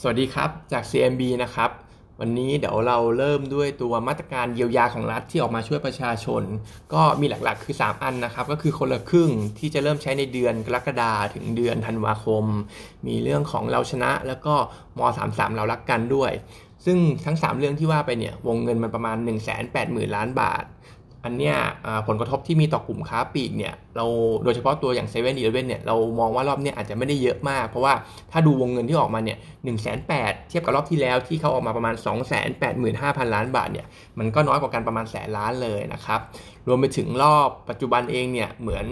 สวัสดีครับ จาก CMB นะครับ วันนี้เดี๋ยวเราเริ่มด้วยตัวมาตรการเยียวยาของรัฐที่ออกมาช่วยประชาชน ก็มีหลักๆ คือ 3 อันนะครับ ก็คือคนละครึ่งที่จะเริ่มใช้ในเดือนกรกฎาถึงเดือนธันวาคม มีเรื่องของเราชนะ แล้วก็ม .33 เรารักกันด้วย ซึ่งทั้ง 3 เรื่องที่ว่าไปเนี่ยวงเงินมันประมาณ 1 8 0 0 0 0 ล้านบาท อันเนี้ยผลกระทบที่มีต่อกลุ่มค้าปลีกเนี่ยเราโดยเฉพาะตัวอย่างเซเว่นอีเลเว่นเนี่ยเรามองว่ารอบเนี้ยอาจจะไม่ได้เยอะมาก เพราะว่าถ้าดูวงเงินที่ออกมาเนี่ยหนึ่งแสนแปดเทียบกับรอบที่แล้วที่เขาออกมาประมาณ 2 8 5 0 0 0 ล้านบาทเนี่ยมันก็น้อยกว่ากันประมาณแสนล้านเลยนะครับรวมไปถึงรอบปัจจุบันเองเนี่ยเหมือน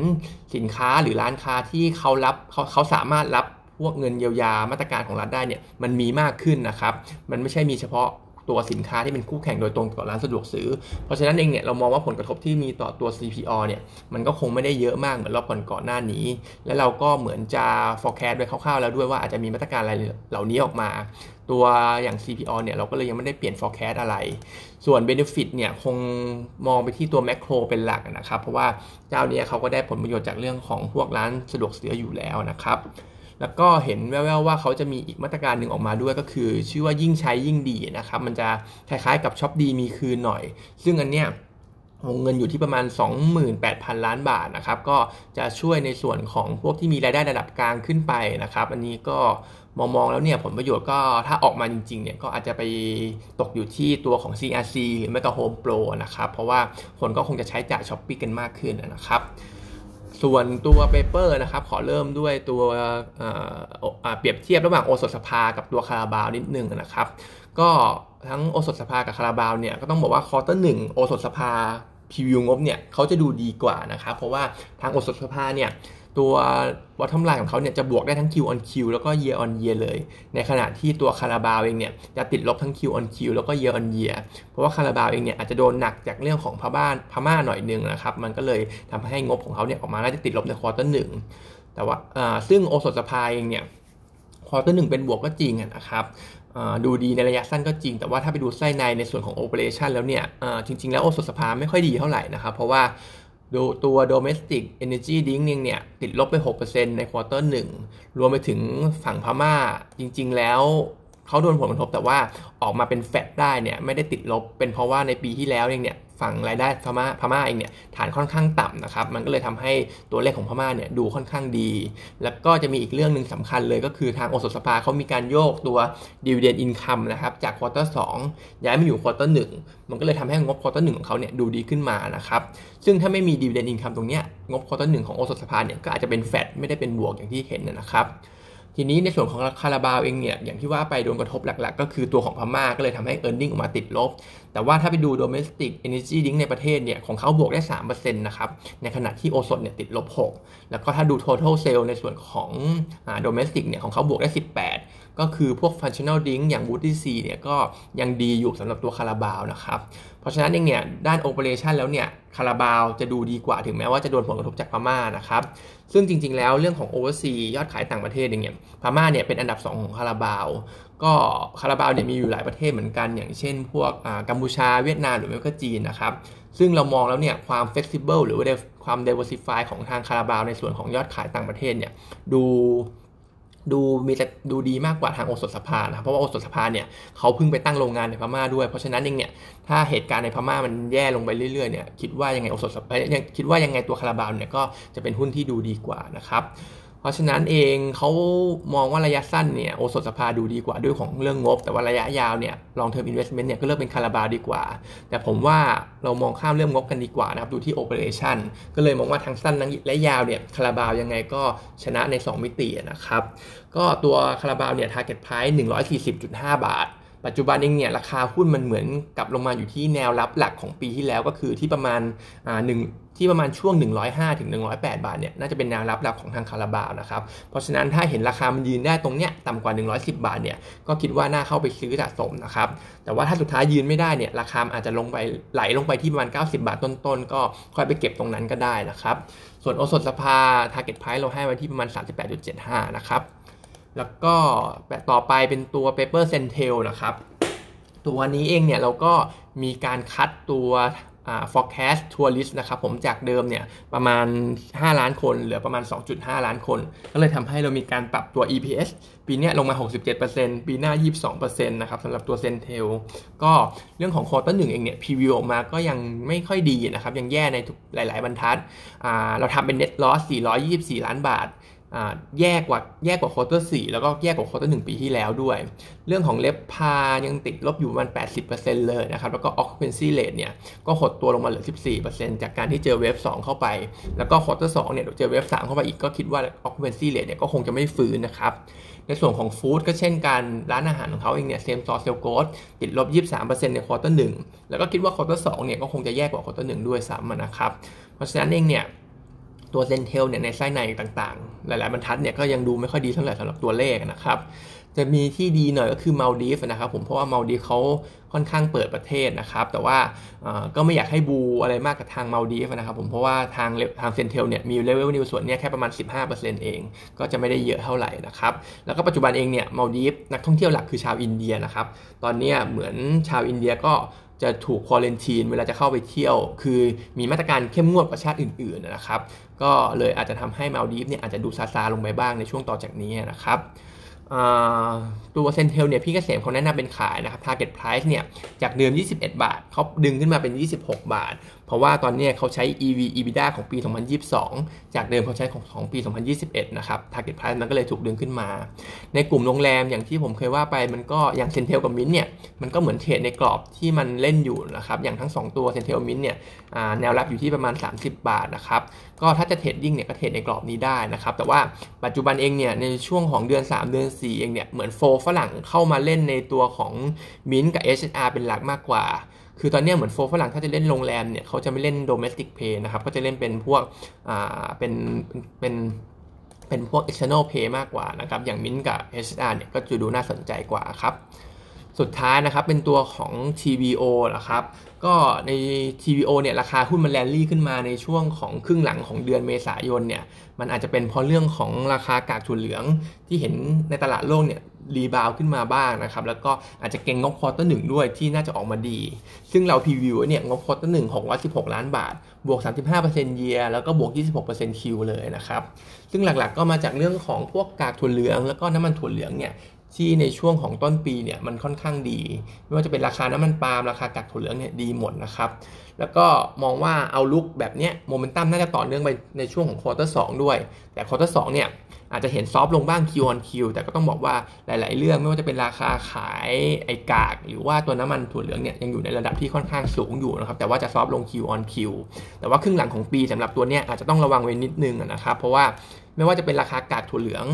สินค้าหรือร้านค้าที่เขารับเขาเขาสามารถรับพวกเงินเยียวยามาตรการของรัฐได้เนี่ยมันมีมากขึ้นนะครับ มันไม่ใช่มีเฉพาะ ตัวสินค้าที่เป็นคู่แข่งโดยตรงต่อร้านสะดวกซื้อ เพราะฉะนั้นเองเนี่ยเรามองว่าผลกระทบที่มีต่อตัว CPO เนี่ยมันก็คงไม่ได้เยอะมากเหมือนรอบก่อนก่อนหน้านี้ และเราก็เหมือนจะ forecast ไว้คร่าวๆแล้วด้วยว่าอาจจะมีมาตรการอะไรเหล่านี้ออกมา ตัวอย่าง CPO เนี่ยเราก็เลยยังไม่ได้เปลี่ยน forecast อะไร ส่วน benefit เนี่ยคงมองไปที่ตัว macro เป็นหลักนะครับ เพราะว่าเจ้านี้เขาก็ได้ผลประโยชน์จากเรื่องของพวกร้านสะดวกซื้ออยู่แล้วนะครับ แล้วก็เห็นแว่วๆว่าเขาจะมีอีกมาตรการหนึ่งออกมาด้วยก็คือ ชื่อว่ายิ่งใช้ยิ่งดีนะครับ มันจะคล้ายๆกับช็อปดีมีคืนหน่อย ซึ่งอันเนี้ยวงเงินอยู่ที่ประมาณ 28,000 ล้านบาทนะครับ ก็จะช่วยในส่วนของพวกที่มีรายได้ระดับกลางขึ้นไปนะครับ อันนี้ก็มองๆแล้วเนี่ยผลประโยชน์ก็ถ้าออกมาจริงๆเนี่ยก็อาจจะไปตกอยู่ที่ตัวของ CRC หรือไม่ก็ Home Pro นะครับ เพราะว่าคนก็คงจะใช้จ่ายช้อปปิ้งกันมากขึ้นนะครับ ส่วนตัว paper นะครับขอเริ่มด้วยตัวเปรียบเทียบระหว่างโอสถสภากับตัวคาราบาวนิดนึงนะครับ ก็ทั้งโอสถสภากับคาราบาวเนี่ยก็ต้องบอกว่า quarter หนึ่งโอสถสภา preview งบเนี่ยเขาจะดูดีกว่านะครับเพราะว่าทางโอสถสภาเนี่ย ตัว bottom line ของเขาเนี่ยจะบวกได้ทั้ง Q on Q แล้วก็ year on year เลย ในขณะที่ตัวคาราบาวเองเนี่ยจะติดลบทั้ง Q on Q แล้วก็ year on year เพราะว่าคาราบาวเองเนี่ยอาจจะโดนหนักจากเรื่องของพม่าพม่าหน่อยนึงนะครับ มันก็เลยทำให้งบของเขาเนี่ยออกมาน่าจะติดลบใน quarter หนึ่งแต่ว่าซึ่งโอสถสภาเองเนี่ยquarter หนึ่งเป็นบวกก็จริงนะครับดูดีในระยะสั้นก็จริง แต่ว่าถ้าไปดูไส้ในในส่วนของ operation แล้วเนี่ยจริง ๆ แล้วโอสถสภาไม่ค่อยดีเท่าไหร่นะครับ เพราะว่า ดูตัว domestic energy drink เนี่ย ติดลบไป 6%ใน quarter หนึ่งรวมไปถึงฝั่งพม่าจริง ๆ แล้ว เขาโดนผลกระทบแต่ว่าออกมาเป็นแฟตได้เนี่ยไม่ได้ติดลบ เป็นเพราะว่าในปีที่แล้วเองเนี่ยฝั่งรายได้พม่าพม่าเองเนี่ยฐานค่อนข้างต่ำนะครับ มันก็เลยทำให้ตัวเลขของพม่าเนี่ยดูค่อนข้างดี แล้วก็จะมีอีกเรื่องหนึ่งสำคัญเลยก็คือทางโอสถสภาเขามีการโยกตัว dividend income นะครับจาก quarter สี่ย้ายมาอยู่ quarter หนึ่งมันก็เลยทำให้งบ quarter หนึ่งของเขาเนี่ยดูดีขึ้นมานะครับ ซึ่งถ้าไม่มี dividend income ตรงเนี้ยงบ quarter หนึ่งของโอสถสภาเนี่ยก็อาจจะเป็นแฟตไม่ได้เป็นบวกอย่างที่เห็นนะครับ ทีนี้ในส่วนของคาราบาวเองเนี่ยอย่างที่ว่าไปโดนกระทบหลัก ๆ ก็คือตัวของพม่าก็เลยทำให้ e a r n i n g ออกมาติดลบ แต่ว่าถ้าไปดู domestic energy drink ในประเทศเนี่ยของเขาบวกได้ 3%นะครับ ในขณะที่โอสถเนี่ยติดลบ 6 แล้วก็ถ้าดู total sale ในส่วนของ domestic เนี่ยของเขาบวกได้ 18 ก็คือพวก functional drink อย่าง w o o d y C เนี่ยก็ยังดีอยู่สำหรับตัวคาราบาวนะครับเพราะฉะนั้นเองเนี่ยด้าน operation แล้วเนี่ยคาราบาวจะดูดีกว่าถึงแม้ว่าจะโดนผลกระทบจากพม่านะครับซึ่งจริง ๆ แล้วเรื่องของ oversea ยอดขายต่างประเทศอย่างเงี้ยพม่าเนี่ยเป็นอันดับ 2 ของคาราบาว ก็คาราบาวเนี่ยมีอยู่หลายประเทศเหมือนกัน อย่างเช่น พวกกัมพูชาเวียดนามหรือไม่ก็จีนนะครับซึ่งเรามองแล้วเนี่ยความ flexible หรือว่าความ diversify ของทางคาราบาวในส่วนของยอดขายต่างประเทศเนี่ยดู ดูมีแต่ดูดีมากกว่าทางโอสถสภานะเพราะว่าโอสถสภาเนี่ยเขาเพิ่งไปตั้งโรงงานในพม่าด้วย เพราะฉะนั้นเองเนี่ยถ้าเหตุการณ์ในพม่ามันแย่ลงไปเรื่อยๆเนี่ยคิดว่ายังไงโอสถสภาคิดว่ายังไงตัวคาราบาวเนี่ยก็จะเป็นหุ้นที่ดูดีกว่านะครับ เพราะฉะนั้นเองเขามองว่าระยะสั้นเนี่ยโอสถสภาดูดีกว่าด้วยของเรื่องงบ แต่ว่าระยะยาวเนี่ย long term investment เนี่ยก็เลือกเป็นคาราบาวดีกว่า แต่ผมว่าเรามองข้ามเรื่องงบกันดีกว่านะครับดูที่ operation ก็เลยมองว่าทั้งสั้นและยาวเนี่ยคาราบาวยังไงก็ชนะใน 2 มิตินะครับ ก็ตัวคาราบาวเนี่ย target price 140.5 บาท ปัจจุบันเองเนี่ยราคาหุ้นมันเหมือนกลับลงมาอยู่ที่แนวรับหลักของปีที่แล้วก็คือที่ประมาณหนึ่งที่ประมาณช่วง 105ถึง108 บาทเนี่ยน่าจะเป็นแนวรับหลักของทางคาราบาวนะครับเพราะฉะนั้นถ้าเห็นราคามันยืนได้ตรงเนี้ยต่ำกว่า 110 บาทเนี่ยก็คิดว่าน่าเข้าไปซื้อสะสมนะครับแต่ว่าถ้าสุดท้ายยืนไม่ได้เนี่ยราคาอาจจะลงไปไหลลงไปที่ประมาณ 90 บาทต้นๆ ก็ค่อยไปเก็บตรงนั้นก็ได้นะครับส่วนโอสถสภา target price เราให้ไว้ที่ประมาณ 38.75 นะครับ แล้วก็ต่อไปเป็นตัว paper centel นะครับ ตัวนี้เองเนี่ยเราก็มีการคัดตัว forecast tourist นะครับผมจากเดิมเนี่ยประมาณ 5 ล้านคน เหลือประมาณ 2.5 ล้านคน ก็เลยทำให้เรามีการปรับตัว EPS ปีนี้ลงมา 67%ปีหน้า 22%นะครับสำหรับตัว CENTEL ก็เรื่องของ quarter หนึ่งเองเนี่ย preview ออกมาก็ยังไม่ค่อยดีนะครับ ยังแย่ในหลาย ๆ บรรทัด เราทำเป็น net loss 424 ล้านบาท แย่กว่าแย่กว่า quarter สี่แล้วก็แย่กว่าควอเตอร์หปีที่แล้วด้วย เรื่องของ RevPAR ยังติดลบอยู่ประมาณ 80%เลยนะครับ แล้วก็ occupancy rate เนี่ย ก็หดตัวลงมาเหลือ 14%จากการที่เจอ wave 2เข้าไป แล้วก็ quarter สองเนี่ยเจอ wave 3เข้าไปอีกก็คิดว่า occupancy rate เนี่ยก็คงจะไม่ฟื้นนะครับ ในส่วนของ food ก็เช่นกันร้านอาหารของเขาเองเนี่ย same store sales growth ติดลบ 23%ในควอเตอร์หแล้วก็คิดว่า quarter สองเนี่ยก็คงจะแย่กว่าควอเตอร์หด้วยซ้ำนะครับ เพราะฉะนั้นเองเนี่ย ตัว CENTEL เนี่ยในไส้ในต่างๆ หลายๆบรรทัดเนี่ยก็ยังดูไม่ค่อยดีเท่าไหร่สำหรับตัวเลขนะครับ จะมีที่ดีหน่อยก็คือมาลดีฟนะครับผมเพราะว่ามาลดีฟเขาค่อนข้างเปิดประเทศนะครับ แต่ว่าก็ไม่อยากให้ bull อะไรมากกับทางมาลดีฟนะครับผมเพราะว่าทางทาง CENTEL เนี่ยมี revenue ส่วนเนี่ยแค่ประมาณ 15%เอง ก็จะไม่ได้เยอะเท่าไหร่นะครับ แล้วก็ปัจจุบันเองเนี่ยมาลดีฟนักท่องเที่ยวหลักคือชาวอินเดียนะครับตอนนี้เหมือนชาวอินเดียก็ จะถูก quarantine เวลาจะเข้าไปเที่ยว คือมีมาตรการเข้มงวดกว่าชาติอื่นๆนะครับ ก็เลยอาจจะทำให้มาลดีฟเนี่ยอาจจะดูซาซาลงไปบ้างในช่วงต่อจากนี้นะครับตัว CENTEL เนี่ยพี่เกษมเขาแนะนำเป็นขายนะครับ target price เนี่ยจากเดิม 21 บาทเขาดึงขึ้นมาเป็น 26 บาท เพราะว่าตอนนี้เขาใช้ EV EBITDA ของปี 2022 จากเดิมเขาใช้ของของปี 2021 นะครับ target price มันก็เลยถูกดึงขึ้นมา ในกลุ่มโรงแรมอย่างที่ผมเคยว่าไปมันก็อย่าง CENTEL กับมินเนี่ยมันก็เหมือนเทรดในกรอบที่มันเล่นอยู่นะครับ อย่างทั้ง 2 ตัว CENTEL MINT เนี่ยแนวรับอยู่ที่ประมาณ 30 บาทนะครับก็ถ้าจะ trading เนี่ยก็เทรดในกรอบนี้ได้นะครับ แต่ว่าปัจจุบันเองเนี่ยในช่วงของเดือน 3 เดือน 4 เองเนี่ยเหมือนโฟฝรั่งเข้ามาเล่นในตัวของมินกับ HR เป็นหลักมากกว่า คือตอนนี้เหมือนโฟฝรั่งถ้าจะเล่นโรงแรมเนี่ยเขาจะไม่เล่นโดเมสติกเพย์นะครับก็จะเล่นเป็นพวกอ่าเป็นเป็นเป็นพวก external pay มากกว่านะครับอย่างมินกับ HR เนี่ยก็จะดูน่าสนใจกว่าครับสุดท้ายนะครับเป็นตัวของ TBO นะครับก็ใน TVO เนี่ยราคาหุ้นมันแลนลี่ขึ้นมาในช่วงของครึ่งหลังของเดือนเมษายนเนี่ยมันอาจจะเป็นเพราะเรื่องของราคากากถั่วเหลืองที่เห็นในตลาดโลกเนี่ย rebound ขึ้นมาบ้างนะครับ แล้วก็อาจจะเก็งงบ quarter หนึ่งด้วยที่น่าจะออกมาดี ซึ่งเรา preview เนี่ยงบ quarter หนึ่ง616ล้านบาท บวก 35%เยียแล้วก็บวก 26% Q เลยนะครับ ซึ่งหลักๆก็มาจากเรื่องของพวกกากถั่วเหลือง แล้วก็น้ำมันถั่วเหลืองเนี่ยที่ในช่วงของต้นปีเนี่ยมันค่อนข้างดี ไม่ว่าจะเป็นราคาน้ำมันปาล์มราคากากถั่วเหลืองเนี่ยดีหมดนะครับแล้วก็มองว่า outlook แบบนี้โมเมนตัมน่าจะต่อเนื่องไปในช่วงของ quarter สองด้วย แต่ quarter สองเนี่ยอาจจะเห็น soft ลงบ้าง Q on Q แต่ก็ต้องบอกว่าหลาย ๆ เรื่องไม่ว่าจะเป็นราคาขายไอ้กาก หรือว่าตัวน้ำมันถั่วเหลืองเนี่ยยังอยู่ในระดับที่ค่อนข้างสูงอยู่นะครับแต่ว่าจะซอฟลง Q on Q แต่ว่าครึ่งหลังของปีสำหรับตัวเนี้ยอาจจะต้องระวังไว้นิดนึงนะครับเพราะว่าไม่ว่าจะเป็นราคากากถั่วเหลือง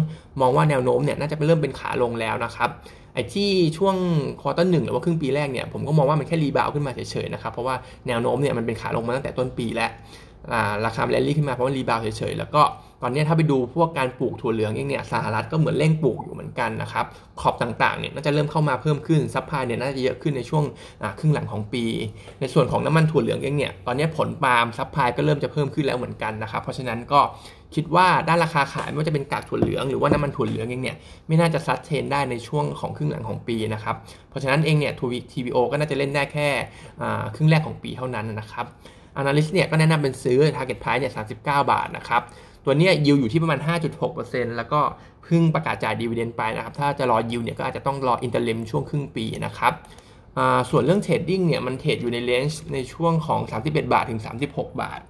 มองว่าแนวโน้มเนี่ยน่าจะเริ่มเป็นขาลงแล้วนะครับ ไอ้ที่ช่วง quarter หนึ่งหรือว่าครึ่งปีแรกเนี่ยผมก็มองว่ามันแค่ rebound ขึ้นมาเฉยๆนะครับเพราะว่าแนวโน้มเนี่ยมันเป็นขาลงมาตั้งแต่ต้นปีแล้วราคาแรลลี่ขึ้นมาเพราะว่า rebound เฉยๆแล้วก็ ตอนนี้ถ้าไปดูพวกการปลูกถั่วเหลืองเองเนี่ยสหรัฐก็เหมือนเร่งปลูกอยู่เหมือนกันนะครับ crop ต่างๆเนี่ยน่าจะเริ่มเข้ามาเพิ่มขึ้น supply เนี่ยน่าจะเยอะขึ้นในช่วงครึ่งหลังของปี ในส่วนของน้ำมันถั่วเหลืองเองเนี่ยตอนนี้ผลปาล์ม supply ก็เริ่มจะเพิ่มขึ้นแล้วเหมือนกันนะครับเพราะฉะนั้นก็คิดว่าด้านราคาขายไม่ว่าจะเป็นกากถั่วเหลืองหรือว่าน้ำมันถั่วเหลืองเองเนี่ยไม่น่าจะ sustain ได้ในช่วงของครึ่งหลังของปีนะครับเพราะฉะนั้นเองเนี่ยทูทีวีโอก็น่าจะเล่นได้แค่ครึ่งแรกของปีเท่านั้นนะครับ Analyst เนี่ยก็แนะนำเป็นซื้อ Target Price เนี่ย39 บาทนะครับ ตัวนี้ยิวอยู่ที่ประมาณ 5.6%แล้วก็เพิ่งประกาศจ่าย dividend ไปนะครับ ถ้าจะรอยิวเนี่ยก็อาจจะต้องรอ interim ช่วงครึ่งปีนะครับส่วนเรื่อง trading เนี่ยมัน trade อยู่ใน range ในช่วงของ 31 บาทถึง 36 บาท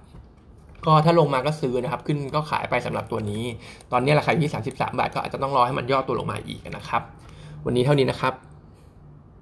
ก็ถ้าลงมาก็ซื้อนะครับ ขึ้นก็ขายไปสำหรับตัวนี้ ตอนนี้ราคาที่ 33 บาทก็อาจจะต้องรอให้มันย่อตัวลงมาอีกนะครับ วันนี้เท่านี้นะครับ